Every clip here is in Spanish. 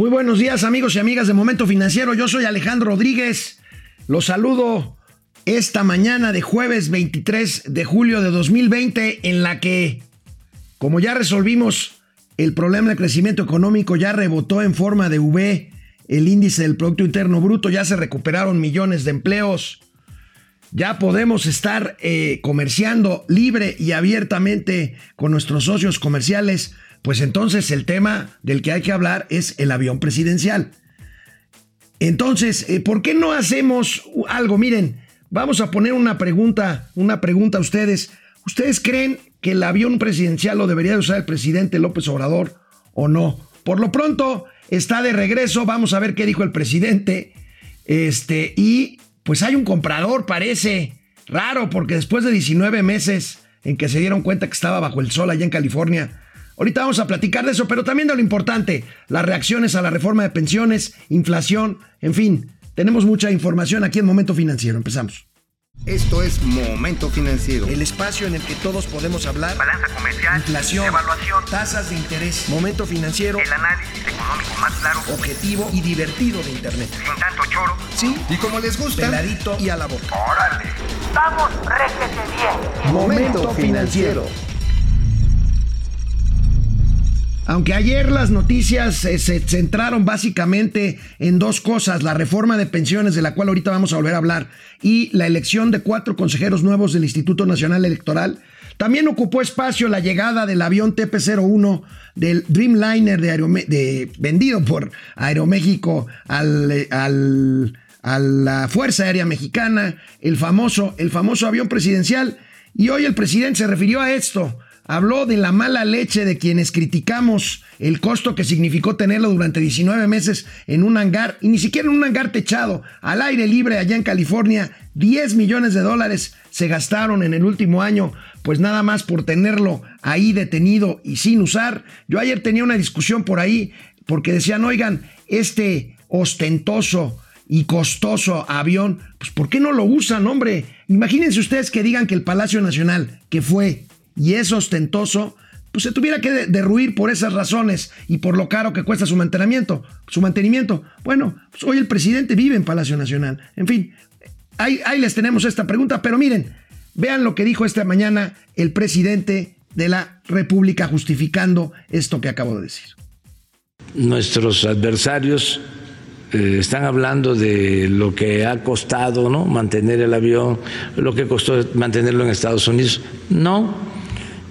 Muy buenos días amigos y amigas de Momento Financiero. Yo soy Alejandro Rodríguez. Los saludo esta mañana de jueves 23 de julio de 2020 en la que, como ya resolvimos el problema de crecimiento económico, ya rebotó en forma de V el índice del Producto Interno Bruto, ya se recuperaron millones de empleos, ya podemos estar eh, comerciando libre y abiertamente con nuestros socios comerciales pues entonces el tema del que hay que hablar es el avión presidencial. Entonces, eh, ¿por qué no hacemos algo? Miren, vamos a poner una pregunta, una pregunta a ustedes. ¿Ustedes creen que el avión presidencial lo debería usar el presidente López Obrador o no? Por lo pronto está de regreso, vamos a ver qué dijo el presidente. Este, y pues hay un comprador, parece raro, porque después de 19 meses en que se dieron cuenta que estaba bajo el sol allá en California, Ahorita vamos a platicar de eso, pero también de lo importante, las reacciones a la reforma de pensiones, inflación, en fin, tenemos mucha información aquí en Momento Financiero. Empezamos. Esto es Momento Financiero. El espacio en el que todos podemos hablar. Balanza comercial. Inflación. Evaluación. Tasas de interés. Momento Financiero. El análisis económico más claro. Objetivo y divertido de Internet. Sin tanto choro. Sí. Y como les gusta. Peladito y a la boca. Órale. Vamos, réjete bien. Momento Financiero. Aunque ayer las noticias eh, se centraron básicamente en dos cosas, la reforma de pensiones de la cual ahorita vamos a volver a hablar y la elección de cuatro consejeros nuevos del Instituto Nacional Electoral, también ocupó espacio la llegada del avión TP-01 del Dreamliner de, vendido por Aeroméxico a la Fuerza Aérea Mexicana, el famoso, el famoso avión presidencial. Y hoy el presidente se refirió a esto habló de la mala leche de quienes criticamos el costo que significó tenerlo durante 19 meses en un hangar, y ni siquiera en un hangar techado, al aire libre allá en California. 10 millones de dólares se gastaron en el último año, pues nada más por tenerlo ahí detenido y sin usar. Yo ayer tenía una discusión por ahí, porque decían, oigan, este ostentoso y costoso avión, pues ¿por qué no lo usan, hombre? Imagínense ustedes que digan que el Palacio Nacional, que fue y es ostentoso, pues se tuviera que derruir por esas razones y por lo caro que cuesta su mantenimiento. Su mantenimiento. Bueno, pues hoy el presidente vive en Palacio Nacional. En fin, ahí, les tenemos esta pregunta, pero miren, vean lo que dijo esta mañana el presidente de la República justificando esto que acabo de decir. Nuestros adversarios eh, están hablando de lo que ha costado ¿no? mantener el avión, lo que costó mantenerlo en Estados Unidos. No,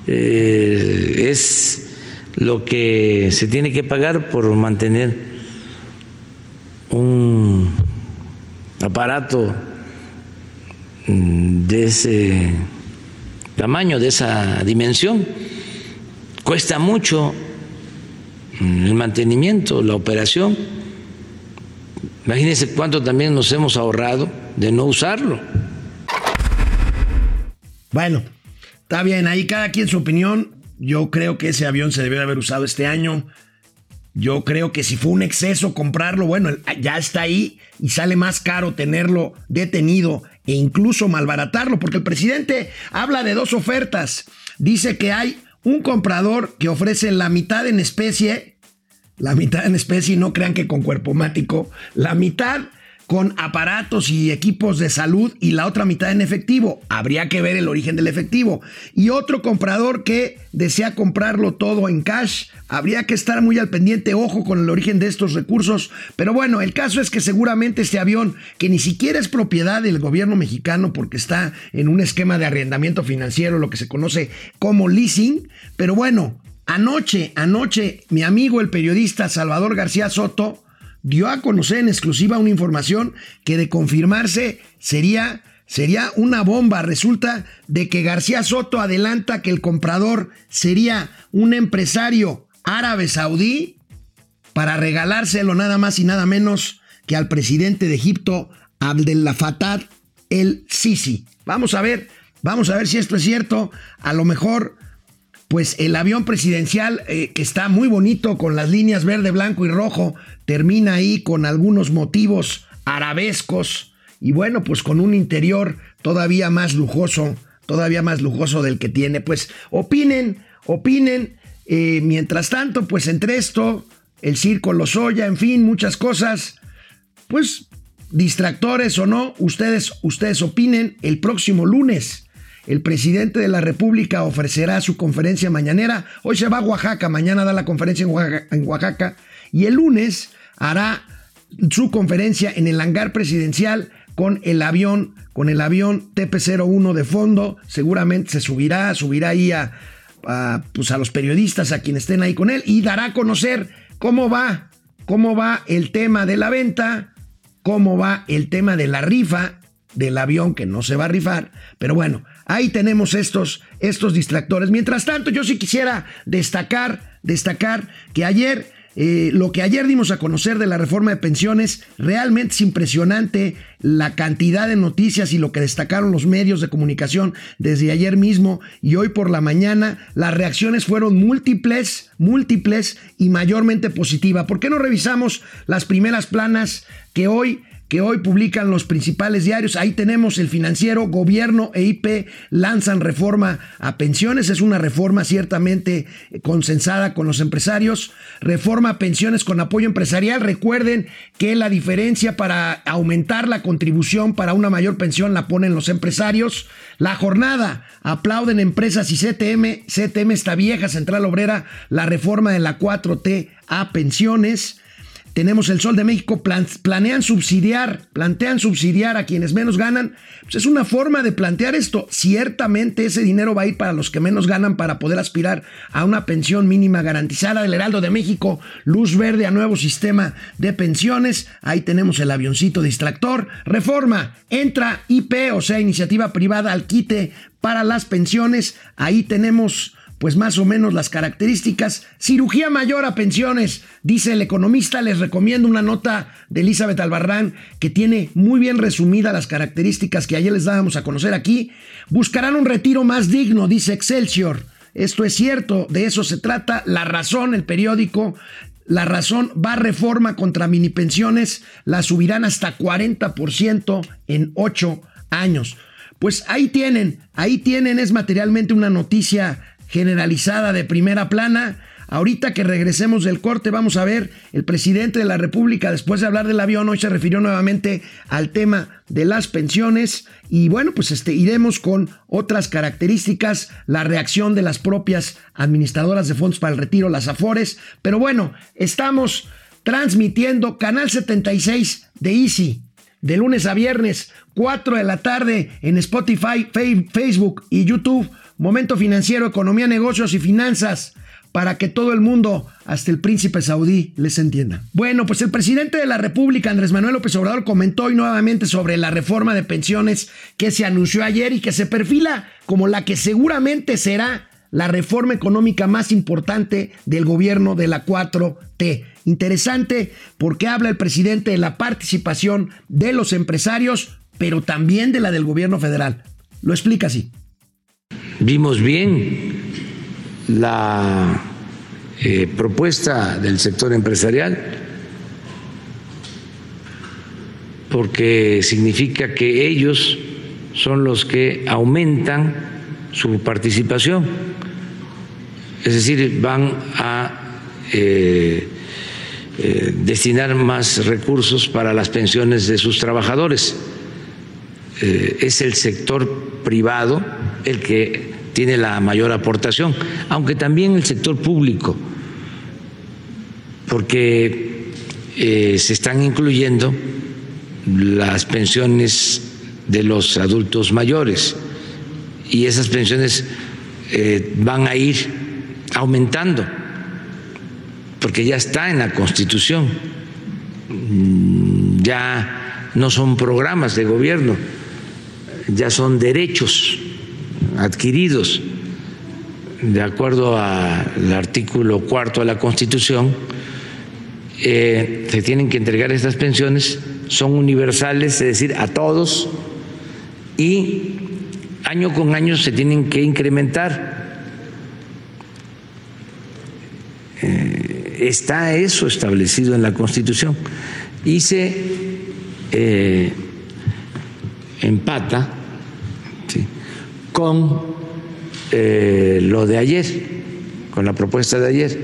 eh, es lo que se tiene que pagar por mantener un aparato mm, de ese tamaño, de esa dimensión. Cuesta mucho mm, el mantenimiento, la operación. Imagínense cuánto también nos hemos ahorrado de no usarlo. Bueno, Está bien, ahí cada quien su opinión. Yo creo que ese avión se debió haber usado este año. Yo creo que si fue un exceso comprarlo, bueno, ya está ahí y sale más caro tenerlo detenido e incluso malbaratarlo, porque el presidente habla de dos ofertas. Dice que hay un comprador que ofrece la mitad en especie, la mitad en especie, no crean que con cuerpo mático, la mitad con aparatos y equipos de salud y la otra mitad en efectivo. Habría que ver el origen del efectivo. Y otro comprador que desea comprarlo todo en cash. Habría que estar muy al pendiente, ojo con el origen de estos recursos. Pero bueno, el caso es que seguramente este avión, que ni siquiera es propiedad del gobierno mexicano porque está en un esquema de arrendamiento financiero, lo que se conoce como leasing. Pero bueno, anoche, anoche, mi amigo el periodista Salvador García Soto, dio a conocer en exclusiva una información que de confirmarse sería, sería una bomba. Resulta de que García Soto adelanta que el comprador sería un empresario árabe saudí para regalárselo nada más y nada menos que al presidente de Egipto, Abdel Fattah el Sisi. Vamos a ver, vamos a ver si esto es cierto. A lo mejor pues el avión presidencial, eh, que está muy bonito con las líneas verde, blanco y rojo, termina ahí con algunos motivos arabescos y bueno, pues con un interior todavía más lujoso, todavía más lujoso del que tiene. Pues opinen, opinen. Eh, mientras tanto, pues entre esto, el circo Lozoya, en fin, muchas cosas. Pues distractores o no, ustedes, ustedes opinen. El próximo lunes, el presidente de la República ofrecerá su conferencia mañanera. Hoy se va a Oaxaca, mañana da la conferencia en Oaxaca, y el lunes hará su conferencia en el hangar presidencial con el avión, con el avión TP-01 de fondo. Seguramente se subirá, subirá ahí a, a, pues a los periodistas, a quienes estén ahí con él, y dará a conocer cómo va, cómo va el tema de la venta, cómo va el tema de la rifa del avión que no se va a rifar. Pero bueno, ahí tenemos estos, estos distractores. Mientras tanto, yo sí quisiera destacar, destacar que ayer eh, lo que ayer dimos a conocer de la reforma de pensiones, realmente es impresionante la cantidad de noticias y lo que destacaron los medios de comunicación desde ayer mismo y hoy por la mañana. Las reacciones fueron múltiples, múltiples y mayormente positivas. ¿Por qué no revisamos las primeras planas que hoy que hoy publican los principales diarios. Ahí tenemos el financiero, gobierno e IP lanzan reforma a pensiones. Es una reforma ciertamente consensada con los empresarios. Reforma a pensiones con apoyo empresarial. Recuerden que la diferencia para aumentar la contribución para una mayor pensión la ponen los empresarios. La jornada, aplauden empresas y CTM. CTM está vieja, Central Obrera, la reforma de la 4T a pensiones. Tenemos el Sol de México, plan, planean subsidiar, plantean subsidiar a quienes menos ganan. Pues es una forma de plantear esto. Ciertamente ese dinero va a ir para los que menos ganan para poder aspirar a una pensión mínima garantizada. El Heraldo de México, luz verde a nuevo sistema de pensiones. Ahí tenemos el avioncito distractor. Reforma, entra IP, o sea, iniciativa privada al quite para las pensiones. Ahí tenemos pues más o menos las características. Cirugía mayor a pensiones, dice el economista. Les recomiendo una nota de Elizabeth Albarrán que tiene muy bien resumida las características que ayer les dábamos a conocer aquí. Buscarán un retiro más digno, dice Excelsior. Esto es cierto, de eso se trata. La razón, el periódico, la razón va reforma contra mini pensiones, la subirán hasta 40% en 8 años. Pues ahí tienen, ahí tienen, es materialmente una noticia generalizada de primera plana. Ahorita que regresemos del corte vamos a ver el presidente de la República después de hablar del avión hoy se refirió nuevamente al tema de las pensiones. Y bueno pues este iremos con otras características la reacción de las propias administradoras de fondos para el retiro las Afores. Pero bueno estamos transmitiendo canal 76 de Easy de lunes a viernes 4 de la tarde en Spotify, Facebook y YouTube Momento financiero, economía, negocios y finanzas para que todo el mundo, hasta el príncipe saudí, les entienda. Bueno, pues el presidente de la República, Andrés Manuel López Obrador, comentó hoy nuevamente sobre la reforma de pensiones que se anunció ayer y que se perfila como la que seguramente será la reforma económica más importante del gobierno de la 4T. Interesante porque habla el presidente de la participación de los empresarios, pero también de la del gobierno federal. Lo explica así. Vimos bien la eh, propuesta del sector empresarial porque significa que ellos son los que aumentan su participación, es decir, van a eh, eh, destinar más recursos para las pensiones de sus trabajadores. es el sector privado el que tiene la mayor aportación, aunque también el sector público, porque eh, se están incluyendo las pensiones de los adultos mayores y esas pensiones eh, van a ir aumentando, porque ya está en la Constitución, mm, ya no son programas de gobierno, ya son derechos adquiridos de acuerdo al artículo cuarto de la Constitución, eh, se tienen que entregar estas pensiones, son universales, es decir, a todos, y año con año se tienen que incrementar. Eh, está eso establecido en la Constitución y se eh, empata con eh, lo de ayer, con la propuesta de ayer.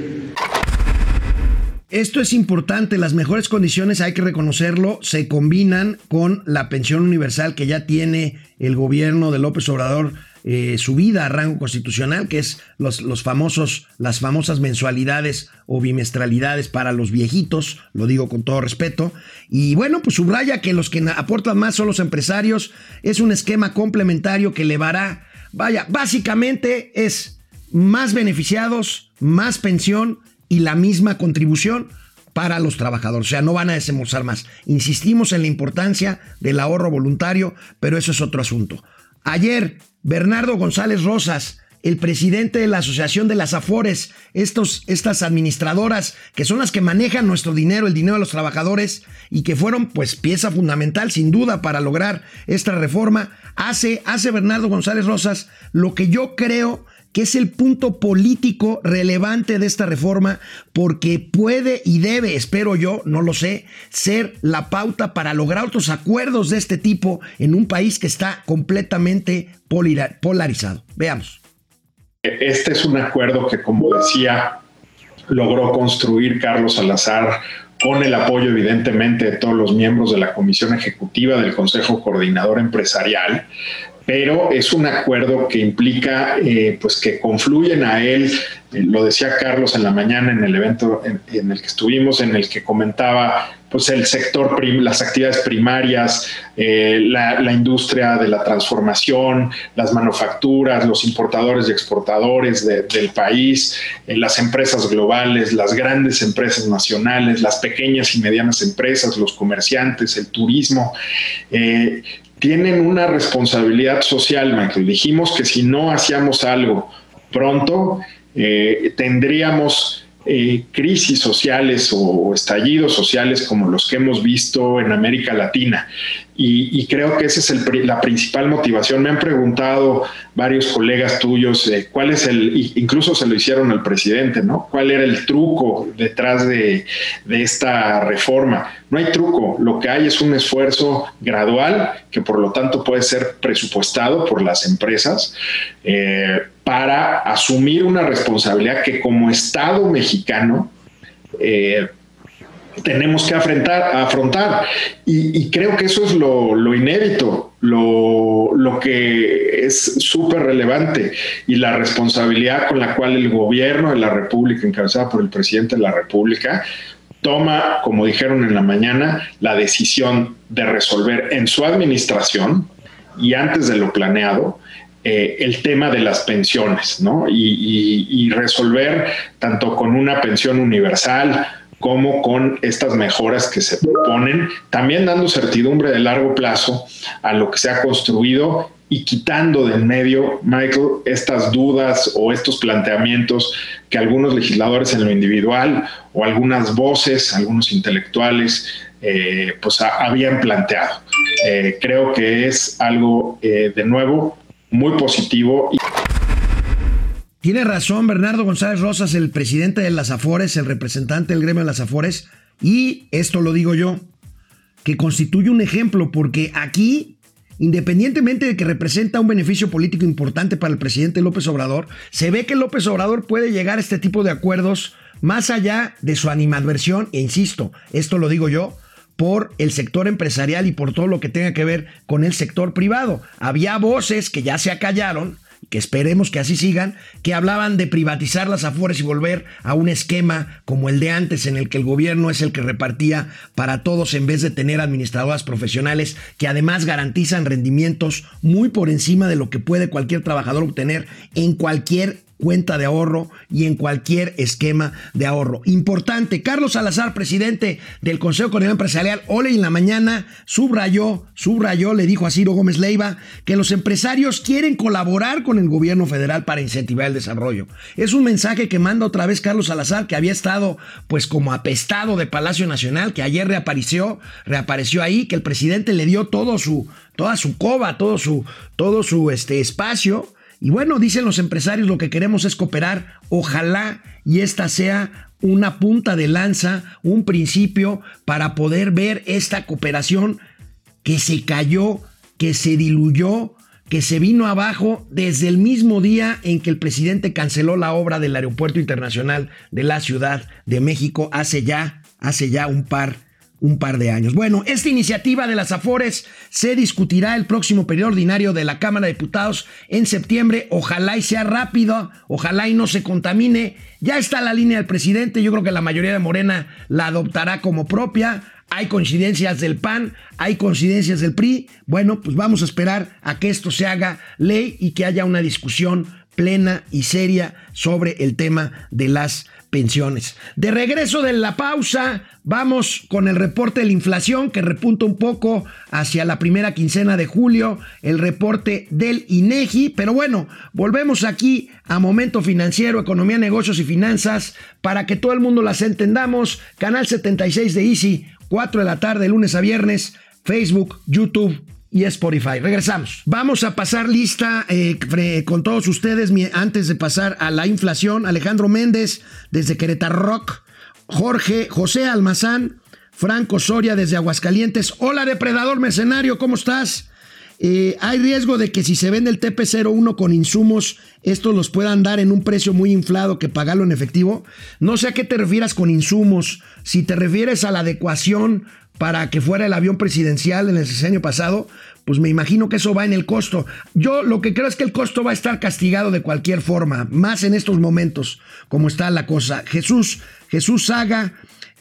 esto es importante, las mejores condiciones, hay que reconocerlo, se combinan con la pensión universal que ya tiene el gobierno de López Obrador eh, subida a rango constitucional, que es los, los, famosos, las famosas mensualidades o bimestralidades para los viejitos, lo digo con todo respeto. Y bueno, pues subraya que los que aportan más son los empresarios, es un esquema complementario que elevará, vaya, básicamente es más beneficiados, más pensión y la misma contribución para los trabajadores. O sea, no van a desembolsar más. Insistimos en la importancia del ahorro voluntario, pero eso es otro asunto. Ayer, Bernardo González Rosas, el presidente de la Asociación de las Afores, estos, estas administradoras que son las que manejan nuestro dinero, el dinero de los trabajadores, y que fueron pues pieza fundamental sin duda para lograr esta reforma, hace, hace Bernardo González Rosas lo que yo creo que es el punto político relevante de esta reforma, porque puede y debe, espero yo, no lo sé, ser la pauta para lograr otros acuerdos de este tipo en un país que está completamente polarizado. Veamos. Este es un acuerdo que, como decía, logró construir Carlos Salazar con el apoyo evidentemente de todos los miembros de la Comisión Ejecutiva del Consejo Coordinador Empresarial, pero es un acuerdo que implica eh, pues que confluyen a él, eh, lo decía Carlos en la mañana en el evento en, el que estuvimos, en el que comentaba pues el sector, las actividades primarias, eh, la, industria de la transformación, las manufacturas, los importadores y exportadores del país, las empresas globales, las grandes empresas nacionales, las pequeñas y medianas empresas, los comerciantes, el turismo tienen una responsabilidad social, Michael. Dijimos que si no hacíamos algo pronto, eh, tendríamos eh, crisis sociales o estallidos sociales como los que hemos visto en América Latina. Y, creo que esa es la principal motivación. Me han preguntado varios colegas tuyos eh, cuál es el, incluso se lo hicieron al presidente, ¿no? ¿Cuál era el truco detrás de, esta reforma? No hay truco, lo que hay es un esfuerzo gradual que por lo tanto puede ser presupuestado por las empresas eh, para asumir una responsabilidad que como Estado mexicano eh, tenemos que afrontar. Y, creo que eso es lo, inédito, lo, lo, que es súper relevante y la responsabilidad con la cual el gobierno de la República, encabezada por el presidente de la República, toma, como dijeron en la mañana, la decisión de resolver en su administración y antes de lo planeado, eh, el tema de las pensiones, ¿no? y, resolver tanto con una pensión universal como con estas mejoras que se proponen, también dando certidumbre de largo plazo a lo que se ha construido y quitando del medio, Michael, estas dudas o estos planteamientos que algunos legisladores en lo individual o algunas voces, algunos intelectuales, eh, pues habían planteado. Eh, creo que es algo, eh, de nuevo, muy positivo. Tiene razón Bernardo González Rosas, el presidente de las Afores, el representante del gremio de las Afores, y esto lo digo yo, que constituye un ejemplo porque aquí, independientemente de que representa un beneficio político importante para el presidente López Obrador, se ve que López Obrador puede llegar a este tipo de acuerdos más allá de su animadversión, e insisto, esto lo digo yo, por el sector empresarial y por todo lo que tenga que ver con el sector privado. Había voces que ya se acallaron, que esperemos que así sigan, que hablaban de privatizar las afores y volver a un esquema como el de antes en el que el gobierno es el que repartía para todos en vez de tener administradoras profesionales que además garantizan rendimientos muy por encima de lo que puede cualquier trabajador obtener en cualquier cuenta de ahorro y en cualquier esquema de ahorro. Importante, Carlos Salazar, presidente del Consejo Coordinador Empresarial, hoy en la mañana subrayó, subrayó, le dijo a Ciro Gómez Leiva que los empresarios quieren colaborar con el gobierno federal para incentivar el desarrollo. Es un mensaje que manda otra vez Carlos Salazar, que había estado pues como apestado de Palacio Nacional, que ayer reapareció, reapareció ahí, que el presidente le dio todo su, toda su coba, todo su, todo su este, espacio y bueno, dicen los empresarios, lo que queremos es cooperar. Ojalá y esta sea una punta de lanza, un principio para poder ver esta cooperación que se cayó, que se diluyó, que se vino abajo desde el mismo día en que el presidente canceló la obra del Aeropuerto Internacional de la Ciudad de México hace ya, hace ya un par un par de años. Bueno, esta iniciativa de las Afores se discutirá el próximo periodo ordinario de la Cámara de Diputados en septiembre. Ojalá y sea rápido, ojalá y no se contamine. Ya está la línea del presidente, yo creo que la mayoría de Morena la adoptará como propia. Hay coincidencias del PAN, hay coincidencias del PRI. Bueno, pues vamos a esperar a que esto se haga ley y que haya una discusión plena y seria sobre el tema de las De regreso de la pausa, vamos con el reporte de la inflación que repunta un poco hacia la primera quincena de julio, el reporte del INEGI, pero bueno, volvemos aquí a Momento Financiero, Economía, Negocios y Finanzas para que todo el mundo las entendamos. Canal 76 de Easy, 4 de la tarde, lunes a viernes, Facebook, YouTube y Spotify. Regresamos. Vamos a pasar lista eh, con todos ustedes antes de pasar a la inflación. Alejandro Méndez desde Querétaro Rock. Jorge José Almazán. Franco Soria desde Aguascalientes. Hola, depredador mercenario, ¿cómo estás? Eh, hay riesgo de que si se vende el TP01 con insumos, estos los puedan dar en un precio muy inflado que pagarlo en efectivo. No sé a qué te refieras con insumos. Si te refieres a la adecuación para que fuera el avión presidencial en el año pasado, pues me imagino que eso va en el costo. Yo lo que creo es que el costo va a estar castigado de cualquier forma, más en estos momentos, como está la cosa. Jesús, Jesús Saga,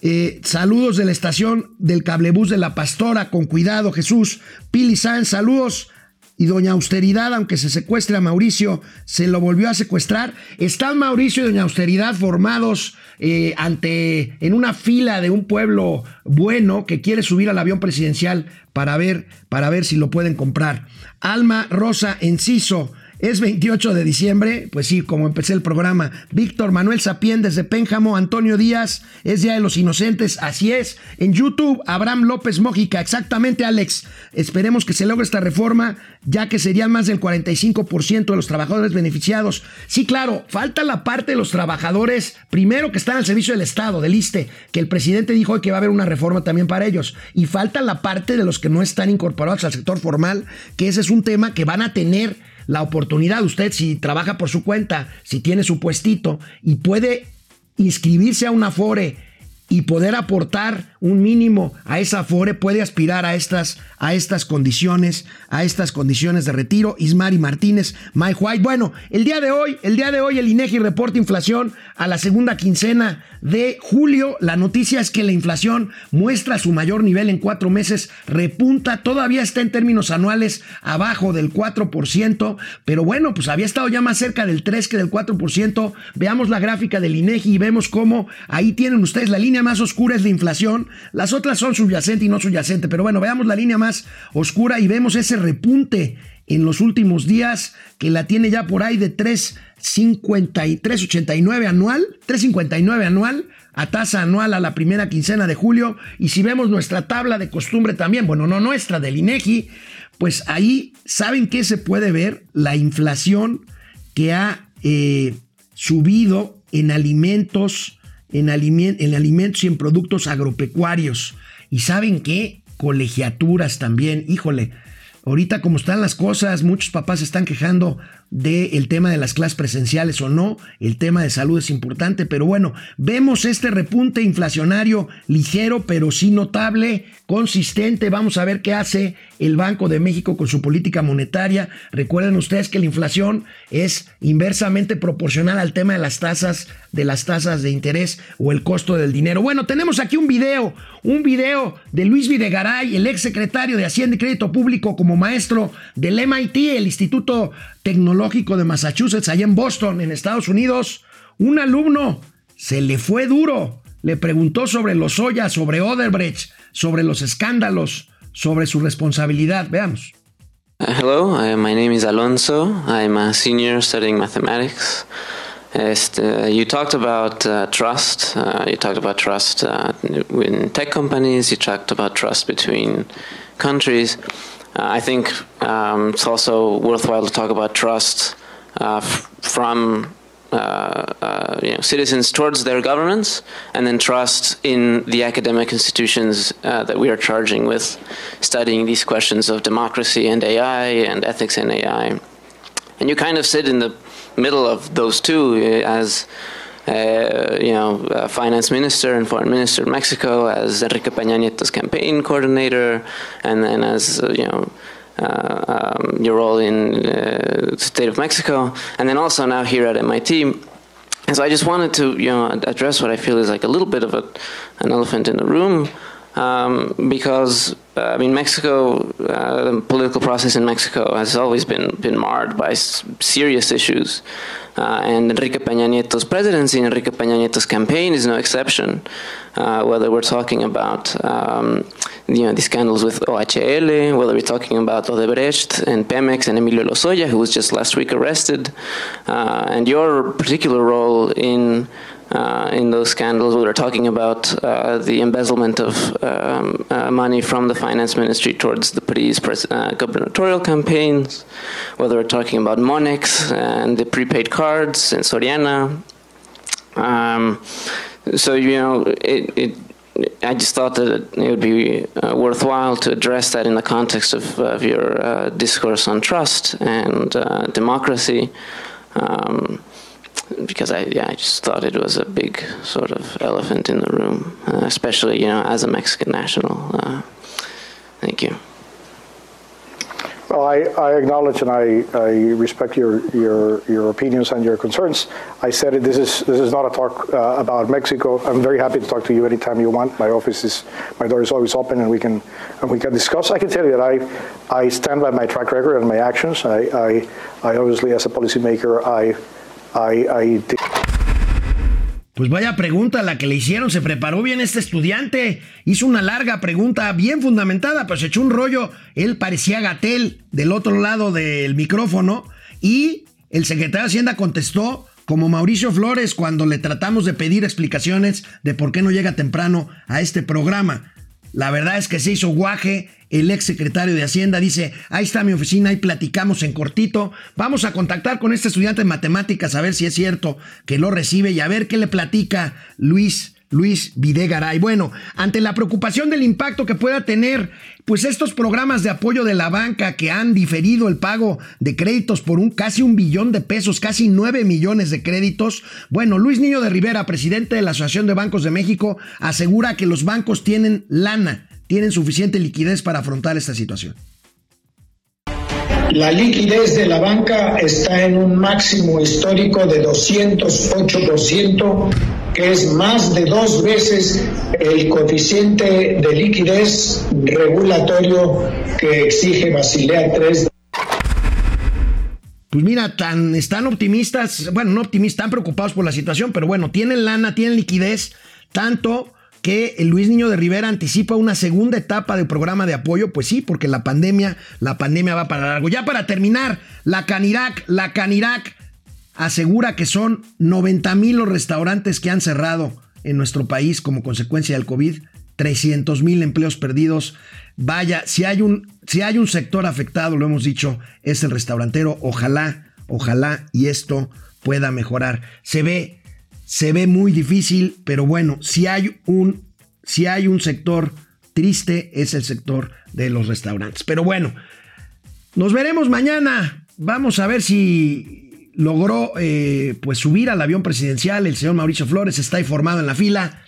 eh, saludos de la estación del cablebús de la Pastora, con cuidado, Jesús. Pili Sanz, saludos y doña Austeridad, aunque se secuestre a Mauricio, se lo volvió a secuestrar. Están Mauricio y doña Austeridad formados eh, ante en una fila de un pueblo bueno que quiere subir al avión presidencial para ver, para ver si lo pueden comprar. Alma Rosa Enciso es 28 de diciembre, pues sí, como empecé el programa. Víctor Manuel Sapien desde Pénjamo, Antonio Díaz, es Día de los Inocentes, así es. En YouTube, Abraham López Mójica, exactamente Alex. Esperemos que se logre esta reforma, ya que serían más del 45% de los trabajadores beneficiados. Sí, claro, falta la parte de los trabajadores, primero que están al servicio del Estado, del ISTE, que el presidente dijo que va a haber una reforma también para ellos. Y falta la parte de los que no están incorporados al sector formal, que ese es un tema que van a tener la oportunidad. Usted si trabaja por su cuenta, si tiene su puestito y puede inscribirse a una FORE y poder aportar un mínimo a esa FORE, puede aspirar a estas, a estas condiciones, a estas condiciones de retiro. Ismari Martínez, Mike White. Bueno, el día de hoy, el día de hoy el INEGI reporta inflación a la segunda quincena de julio. La noticia es que la inflación muestra su mayor nivel en cuatro meses, repunta, todavía está en términos anuales abajo del 4%, pero bueno, pues había estado ya más cerca del 3 que del 4%. Veamos la gráfica del INEGI y vemos cómo ahí tienen ustedes la línea más oscura es la inflación, las otras son subyacente y no subyacente, pero bueno, veamos la línea más oscura y vemos ese repunte en los últimos días que la tiene ya por ahí de 3.53.89 anual, 3.59 anual a tasa anual a la primera quincena de julio. Y si vemos nuestra tabla de costumbre también, bueno, no nuestra del INEGI, pues ahí saben que se puede ver la inflación que ha eh, subido en alimentos, en, en alimentos y en productos agropecuarios. Y saben qué, colegiaturas también, híjole, Ahorita como están las cosas, muchos papás se están quejando del tema de las clases presenciales o no. El tema de salud es importante, pero bueno, vemos este repunte inflacionario ligero, pero sí notable, consistente. Vamos a ver qué hace el Banco de México con su política monetaria. Recuerden ustedes que la inflación es inversamente proporcional al tema de las tasas, de las tasas de interés o el costo del dinero. Bueno, tenemos aquí un video, un video de Luis Videgaray, el ex secretario de Hacienda y Crédito Público como maestro del MIT, el Instituto Tecnológico de Massachusetts, allá en Boston, en Estados Unidos, un alumno se le fue duro. Le preguntó sobre los Oya, sobre Oderbrecht, sobre los escándalos, sobre su responsabilidad. Veamos. Uh, hello, uh, my name is Alonso. I'm a senior studying mathematics. Uh, you talked about uh, trust. Uh, you talked about trust uh, in tech companies. You talked about trust between countries. I think um, it's also worthwhile to talk about trust uh, from uh, uh, you know, citizens towards their governments, and then trust in the academic institutions uh, that we are charging with studying these questions of democracy and AI and ethics in AI. And you kind of sit in the middle of those two uh, as uh, you know, uh, finance minister and foreign minister of Mexico, as Enrique Peña Nieto's campaign coordinator, and then as uh, you know. Uh, um, your role in uh, the state of Mexico, and then also now here at MIT. And so I just wanted to, you know, address what I feel is like a little bit of a, an elephant in the room, um, because uh, I mean Mexico, uh, the political process in Mexico has always been been marred by s- serious issues, uh, and Enrique Peña Nieto's presidency, and Enrique Peña Nieto's campaign is no exception. Uh, whether we're talking about um, you know the scandals with OHL, whether we're talking about Odebrecht and Pemex and Emilio Lozoya, who was just last week arrested, uh, and your particular role in uh, in those scandals. We were talking about uh, the embezzlement of um, uh, money from the finance ministry towards the pres- uh, gubernatorial campaigns, whether we're talking about Monex and the prepaid cards in Soriana. Um, so, you know, it, it I just thought that it would be uh, worthwhile to address that in the context of, of your uh, discourse on trust and uh, democracy. Um, because I yeah I just thought it was a big sort of elephant in the room, uh, especially you know as a Mexican national. Uh, thank you. Well, I, I acknowledge and I, I respect your, your your opinions and your concerns. I said it. This is this is not a talk uh, about Mexico. I'm very happy to talk to you anytime you want. My office is my door is always open, and we can and we can discuss. I can tell you that I I stand by my track record and my actions. I I, I obviously as a policymaker I I, I Pues vaya pregunta la que le hicieron. Se preparó bien este estudiante. Hizo una larga pregunta bien fundamentada, pero se echó un rollo. Él parecía Gatel del otro lado del micrófono. Y el secretario de Hacienda contestó como Mauricio Flores cuando le tratamos de pedir explicaciones de por qué no llega temprano a este programa. La verdad es que se hizo guaje. El ex secretario de Hacienda dice: Ahí está mi oficina, ahí platicamos en cortito. Vamos a contactar con este estudiante de matemáticas a ver si es cierto que lo recibe y a ver qué le platica Luis. Luis Videgaray. Bueno, ante la preocupación del impacto que pueda tener, pues estos programas de apoyo de la banca que han diferido el pago de créditos por un casi un billón de pesos, casi nueve millones de créditos. Bueno, Luis Niño de Rivera, presidente de la Asociación de Bancos de México, asegura que los bancos tienen lana, tienen suficiente liquidez para afrontar esta situación. La liquidez de la banca está en un máximo histórico de 208%, que es más de dos veces el coeficiente de liquidez regulatorio que exige Basilea III. Pues mira, tan, están optimistas, bueno, no optimistas, están preocupados por la situación, pero bueno, tienen lana, tienen liquidez, tanto que Luis Niño de Rivera anticipa una segunda etapa del programa de apoyo, pues sí, porque la pandemia, la pandemia va para largo. Ya para terminar, la Canirac, la Canirac asegura que son 90 mil los restaurantes que han cerrado en nuestro país como consecuencia del COVID, 300 mil empleos perdidos. Vaya, si hay, un, si hay un sector afectado, lo hemos dicho, es el restaurantero. Ojalá, ojalá y esto pueda mejorar. Se ve se ve muy difícil, pero bueno, si hay un, si hay un sector triste, es el sector de los restaurantes. Pero bueno, nos veremos mañana. Vamos a ver si logró eh, pues subir al avión presidencial. El señor Mauricio Flores está ahí formado en la fila.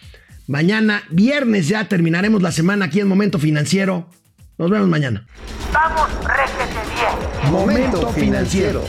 Mañana, viernes, ya terminaremos la semana aquí en Momento Financiero. Nos vemos mañana. Vamos, réjete bien. Momento financiero.